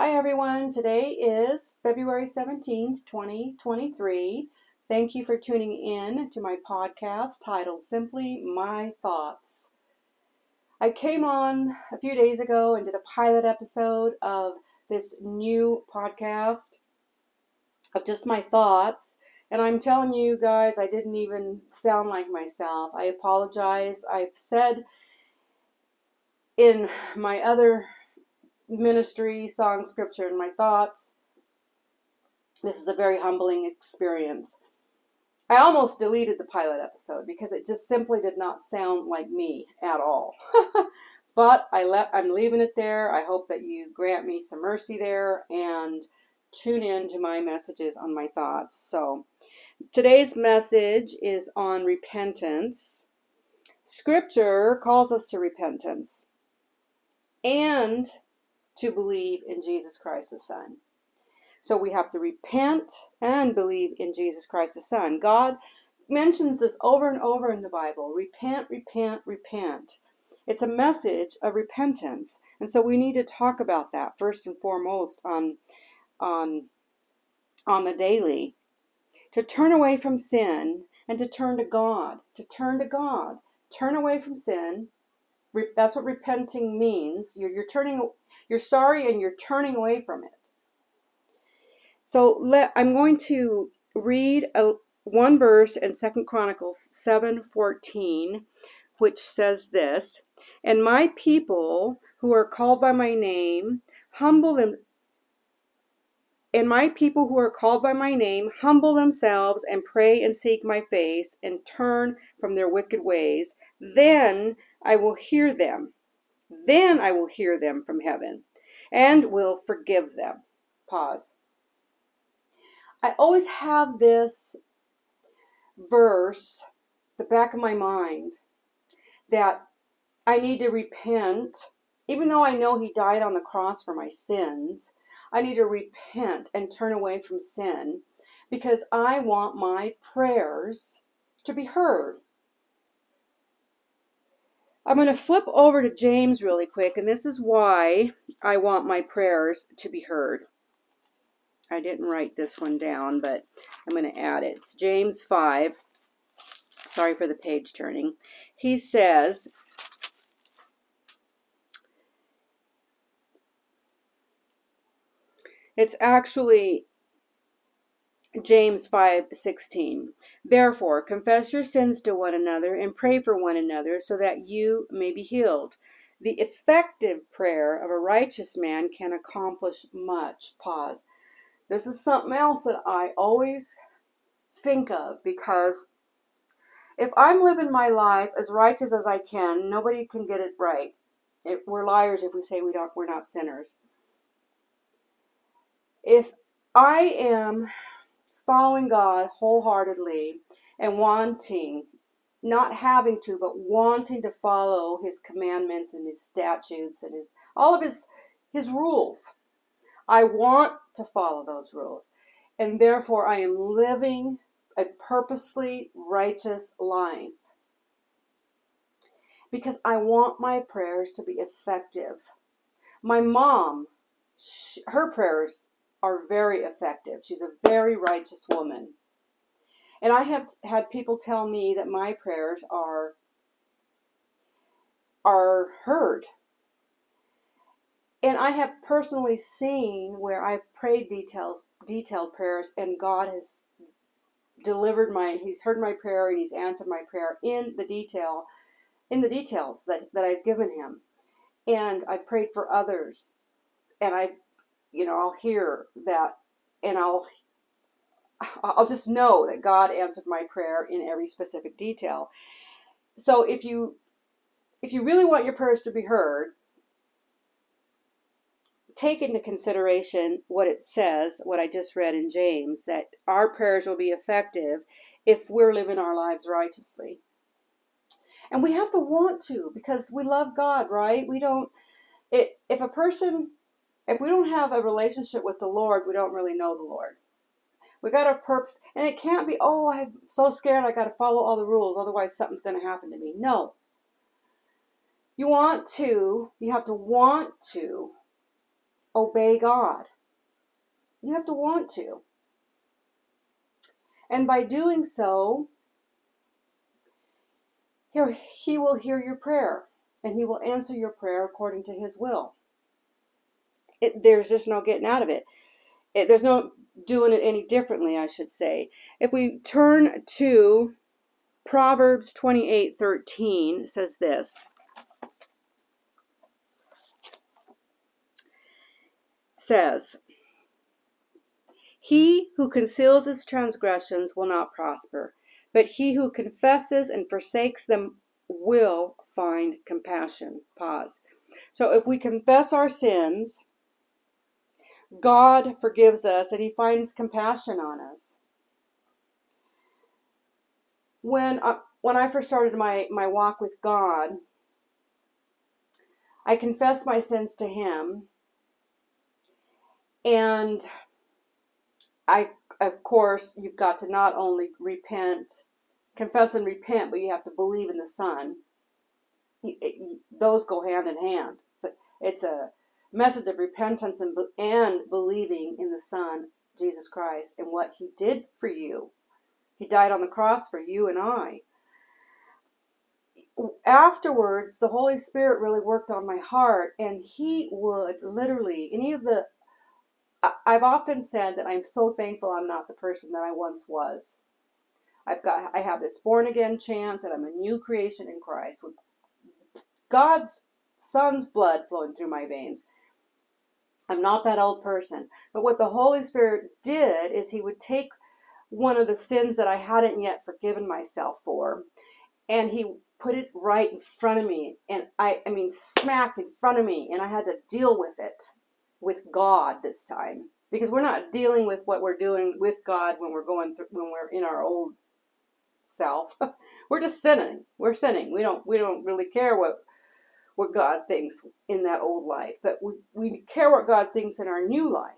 Hi everyone, today is February 17th, 2023. Thank you for tuning in to my podcast titled Simply My Thoughts. I came on a few days ago and did a pilot episode of this new podcast of just my thoughts. And I'm telling you guys, I didn't even sound like myself. I apologize. I've said in my other ministry, song, scripture, and my thoughts. This is a very humbling experience. I almost deleted the pilot episode because it just simply did not sound like me at all. but I let I'm leaving it there. I hope that you grant me some mercy there and tune in to my messages on my thoughts. So today's message is on repentance. Scripture calls us to repentance and to believe in Jesus Christ the Son. So we have to repent and believe in Jesus Christ the Son. God mentions this over and over in the Bible repent, repent, repent. It's a message of repentance. And so we need to talk about that first and foremost on, on, on the daily. To turn away from sin and to turn to God. To turn to God. Turn away from sin. That's what repenting means. You're, you're turning you're sorry and you're turning away from it. So let, I'm going to read a, one verse in Second Chronicles 7:14, which says this, "And my people who are called by my name humble them and my people who are called by my name humble themselves and pray and seek my face and turn from their wicked ways, then I will hear them then I will hear them from heaven and will forgive them. Pause. I always have this verse, the back of my mind, that I need to repent, even though I know He died on the cross for my sins. I need to repent and turn away from sin because I want my prayers to be heard. I'm going to flip over to James really quick, and this is why I want my prayers to be heard. I didn't write this one down, but I'm going to add it. It's James 5. Sorry for the page turning. He says, it's actually James 5:16 Therefore confess your sins to one another and pray for one another so that you may be healed. The effective prayer of a righteous man can accomplish much. Pause. This is something else that I always think of because if I'm living my life as righteous as I can, nobody can get it right. It, we're liars if we say we don't we're not sinners. If I am following God wholeheartedly and wanting, not having to, but wanting to follow his commandments and his statutes and his all of his his rules. I want to follow those rules. And therefore I am living a purposely righteous life. Because I want my prayers to be effective. My mom, her prayers are very effective. She's a very righteous woman. And I have had people tell me that my prayers are are heard. And I have personally seen where I've prayed details detailed prayers and God has delivered my he's heard my prayer and he's answered my prayer in the detail in the details that, that I've given him. And I prayed for others and I you know, I'll hear that and I'll I'll just know that God answered my prayer in every specific detail. So if you if you really want your prayers to be heard, take into consideration what it says, what I just read in James, that our prayers will be effective if we're living our lives righteously. And we have to want to because we love God, right? We don't it if a person if we don't have a relationship with the Lord, we don't really know the Lord. We got our purpose, and it can't be, oh, I'm so scared I got to follow all the rules, otherwise something's going to happen to me. No. You want to, you have to want to obey God. You have to want to. And by doing so, he will hear your prayer and he will answer your prayer according to his will. It, there's just no getting out of it. it. There's no doing it any differently, I should say. If we turn to Proverbs 28:13 says this. Says, He who conceals his transgressions will not prosper, but he who confesses and forsakes them will find compassion. Pause. So if we confess our sins, God forgives us and he finds compassion on us. When uh, when I first started my my walk with God, I confessed my sins to him and I of course you've got to not only repent, confess and repent, but you have to believe in the Son. Those go hand in hand. It's a, it's a message of repentance and, and believing in the Son, Jesus Christ, and what He did for you. He died on the cross for you and I. Afterwards, the Holy Spirit really worked on my heart, and He would literally, any of the I've often said that I'm so thankful I'm not the person that I once was. I've got I have this born again chance and I'm a new creation in Christ with God's son's blood flowing through my veins. I'm not that old person. But what the Holy Spirit did is He would take one of the sins that I hadn't yet forgiven myself for, and He put it right in front of me. And I, I mean, smack in front of me, and I had to deal with it with God this time. Because we're not dealing with what we're doing with God when we're going through, when we're in our old self. we're just sinning. We're sinning. We don't we don't really care what what God thinks in that old life, but we, we care what God thinks in our new life.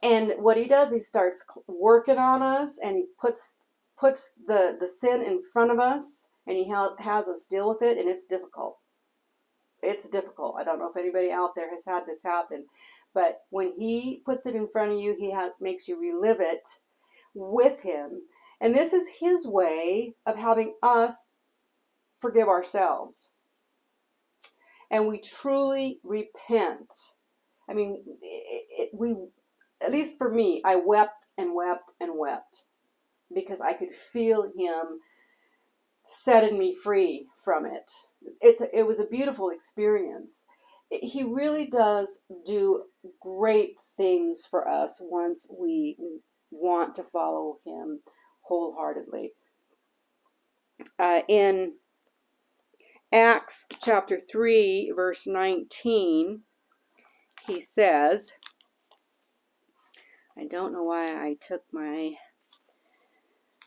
And what he does, he starts working on us and he puts puts the, the sin in front of us and he ha- has us deal with it, and it's difficult. It's difficult. I don't know if anybody out there has had this happen, but when he puts it in front of you, he ha- makes you relive it with him. And this is his way of having us forgive ourselves and we truly repent. I mean, it, it, we, at least for me, I wept and wept and wept because I could feel Him setting me free from it. It's a, it was a beautiful experience. He really does do great things for us once we want to follow Him wholeheartedly. Uh, in Acts chapter 3, verse 19, he says, I don't know why I took my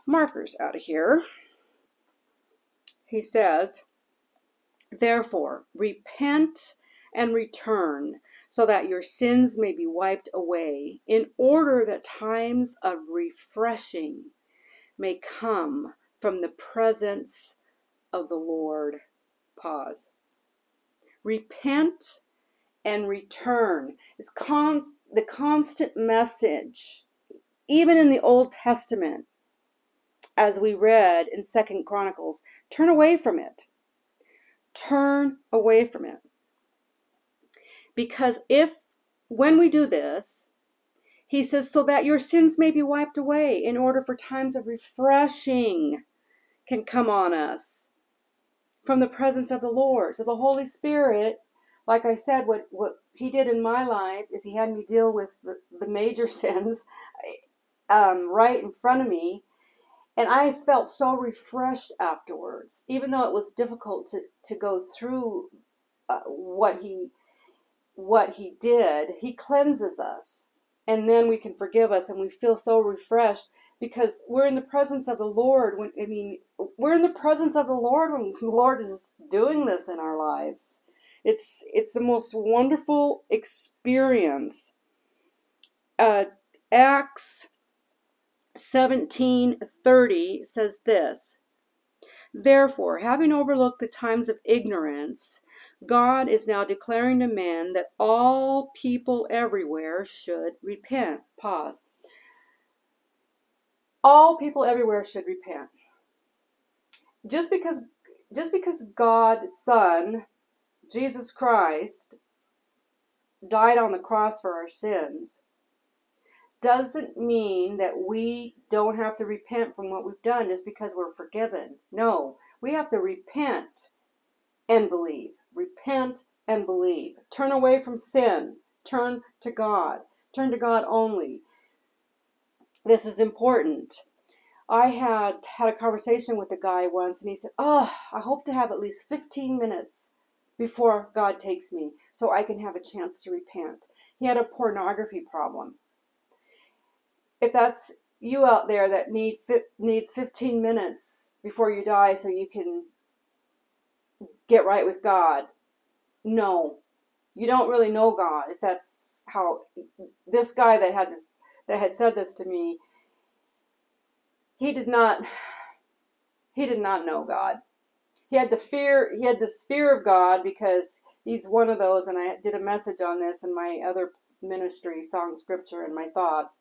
markers out of here. He says, Therefore, repent and return, so that your sins may be wiped away, in order that times of refreshing may come from the presence of the Lord pause. Repent and return is con- the constant message, even in the Old Testament, as we read in Second Chronicles. Turn away from it. Turn away from it. Because if, when we do this, he says, so that your sins may be wiped away, in order for times of refreshing can come on us from the presence of the Lord. So the Holy Spirit, like I said, what, what he did in my life is he had me deal with the, the major sins um, right in front of me. And I felt so refreshed afterwards, even though it was difficult to, to go through uh, what he what he did. He cleanses us, and then we can forgive us, and we feel so refreshed because we're in the presence of the Lord. When I mean, we're in the presence of the Lord when the Lord is doing this in our lives. It's it's the most wonderful experience. Uh, Acts seventeen thirty says this. Therefore, having overlooked the times of ignorance, God is now declaring to men that all people everywhere should repent. Pause. All people everywhere should repent. Just because just because God's Son, Jesus Christ, died on the cross for our sins, doesn't mean that we don't have to repent from what we've done just because we're forgiven. No, we have to repent and believe. Repent and believe. Turn away from sin. Turn to God. Turn to God only. This is important. I had had a conversation with a guy once and he said, Oh, I hope to have at least 15 minutes before God takes me so I can have a chance to repent. He had a pornography problem. If that's you out there that need needs 15 minutes before you die so you can get right with God, no. You don't really know God if that's how this guy that had this that had said this to me he did not he did not know God. He had the fear he had this fear of god because he's one of those and i did a message on this in my other ministry song scripture and my thoughts.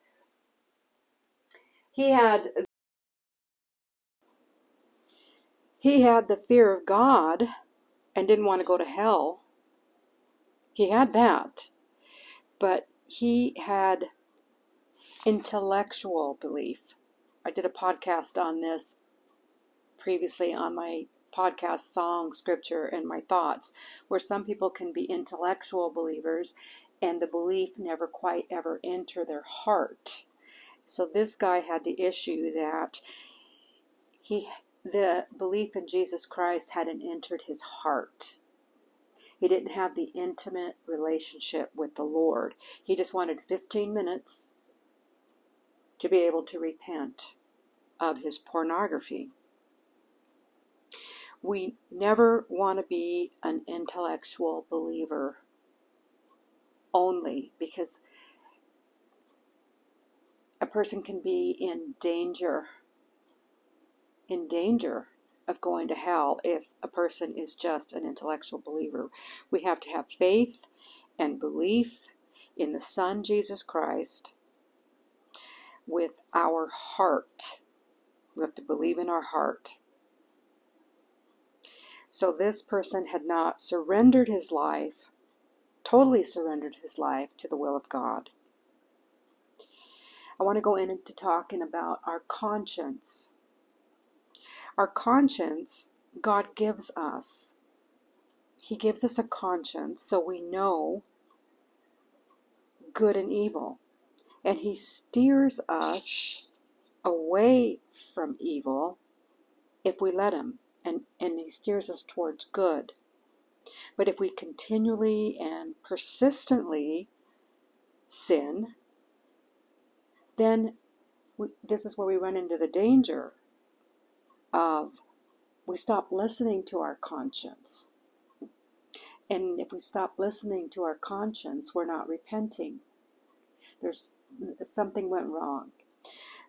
He had he had the fear of god and didn't want to go to hell. He had that but he had intellectual belief i did a podcast on this previously on my podcast song, scripture, and my thoughts, where some people can be intellectual believers and the belief never quite ever enter their heart. So this guy had the issue that he the belief in Jesus Christ hadn't entered his heart. He didn't have the intimate relationship with the Lord. He just wanted 15 minutes to be able to repent of his pornography we never want to be an intellectual believer only because a person can be in danger in danger of going to hell if a person is just an intellectual believer. We have to have faith and belief in the Son Jesus Christ with our heart. We have to believe in our heart. So this person had not surrendered his life, totally surrendered his life to the will of God. I want to go into talking about our conscience. Our conscience, God gives us. He gives us a conscience so we know good and evil. And He steers us away from evil if we let Him and, and He steers us towards good. But if we continually and persistently sin, then we, this is where we run into the danger of we stop listening to our conscience. And if we stop listening to our conscience, we're not repenting. There's something went wrong.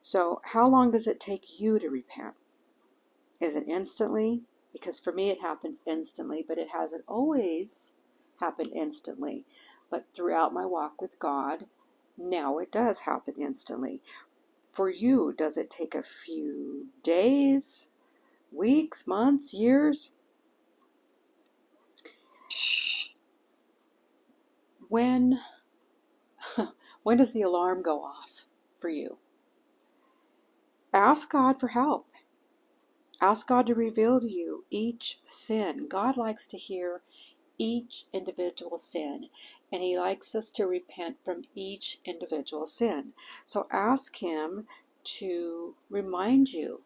So, how long does it take you to repent? Is it instantly? Because for me it happens instantly, but it hasn't always happened instantly. But throughout my walk with God, now it does happen instantly. For you, does it take a few days, weeks, months, years? When when does the alarm go off for you? Ask God for help. Ask God to reveal to you each sin. God likes to hear each individual sin, and He likes us to repent from each individual sin. So ask Him to remind you.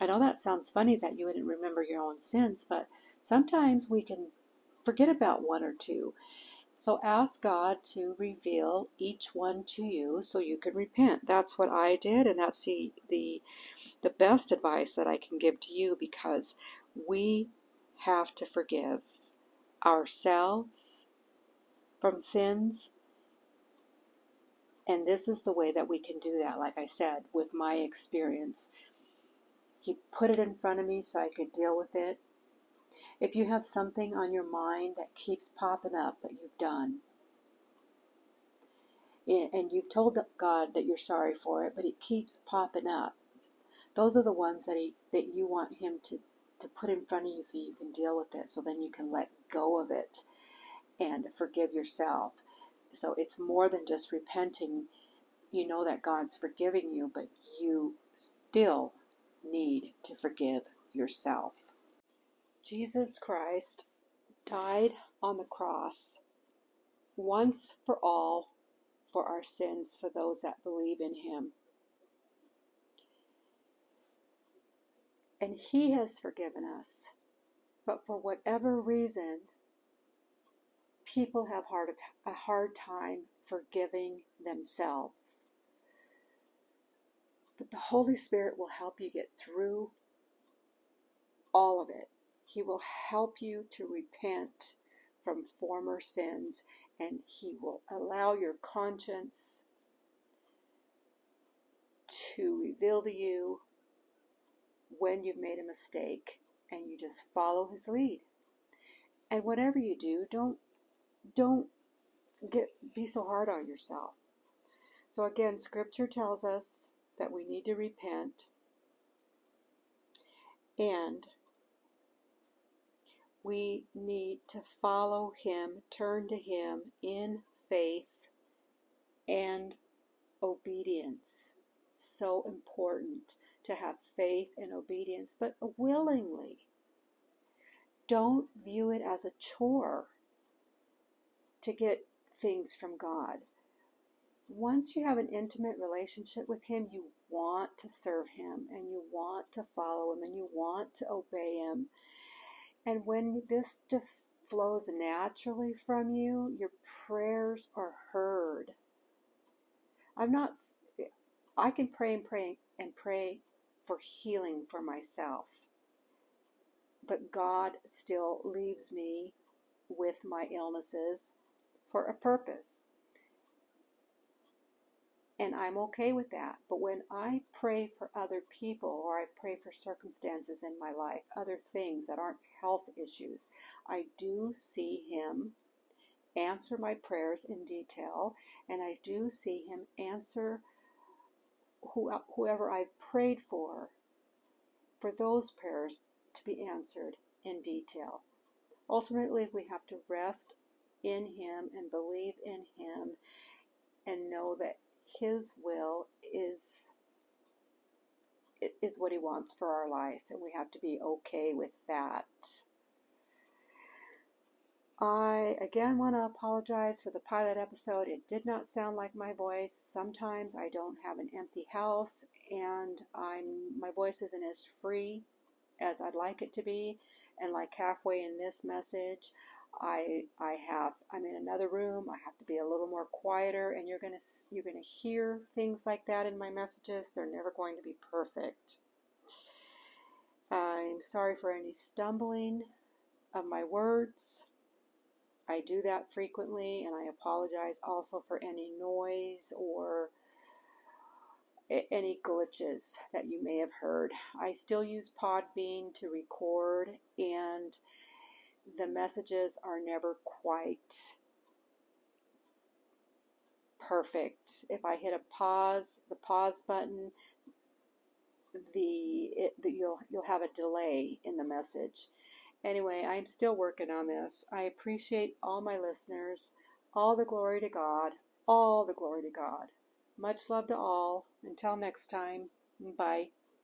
I know that sounds funny that you wouldn't remember your own sins, but sometimes we can forget about one or two. So ask God to reveal each one to you so you can repent. That's what I did, and that's the, the, the best advice that I can give to you because we have to forgive ourselves from sins. And this is the way that we can do that, like I said, with my experience. He put it in front of me so I could deal with it. If you have something on your mind that keeps popping up that you've done, and you've told God that you're sorry for it, but it keeps popping up, those are the ones that he that you want him to to put in front of you so you can deal with it so then you can let go of it and forgive yourself. So it's more than just repenting. You know that God's forgiving you but you still need to forgive yourself Jesus Christ died on the cross once for all for our sins for those that believe in him and He has forgiven us. But for whatever reason, people have hard, a hard time forgiving themselves. But the Holy Spirit will help you get through all of it. He will help you to repent from former sins and He will allow your conscience to reveal to you when you've made a mistake and you just follow his lead. And whatever you do, don't don't get be so hard on yourself. So again, scripture tells us that we need to repent and we need to follow him, turn to him in faith and obedience. so important to have faith and obedience, but willingly. Don't view it as a chore to get things from God. Once you have an intimate relationship with Him, you want to serve Him and you want to follow Him and you want to obey Him. And when this just flows naturally from you, your prayers are heard. I'm not, I can pray and pray and pray for healing for myself. But God still leaves me with my illnesses for a purpose. And I'm okay with that. But when I pray for other people or I pray for circumstances in my life, other things that aren't health issues, I do see Him answer my prayers in detail and I do see Him answer whoever I've prayed for, for those prayers to be answered in detail. Ultimately, we have to rest in Him and believe in Him and know that His will is is what He wants for our life, and we have to be okay with that. I again want to apologize for the pilot episode. It did not sound like my voice. Sometimes I don't have an empty house and I'm my voice isn't as free as I'd like it to be. And like halfway in this message, I I have I'm in another room. I have to be a little more quieter and you're to you're to hear things like that in my messages. They're never going to be perfect. I'm sorry for any stumbling of my words. I do that frequently, and I apologize also for any noise or any glitches that you may have heard. I still use Podbean to record, and the messages are never quite perfect. If I hit a pause, the pause button, the, it, the you'll you'll have a delay in the message. Anyway, I'm still working on this. I appreciate all my listeners. All the glory to God. All the glory to God. Much love to all. Until next time, bye.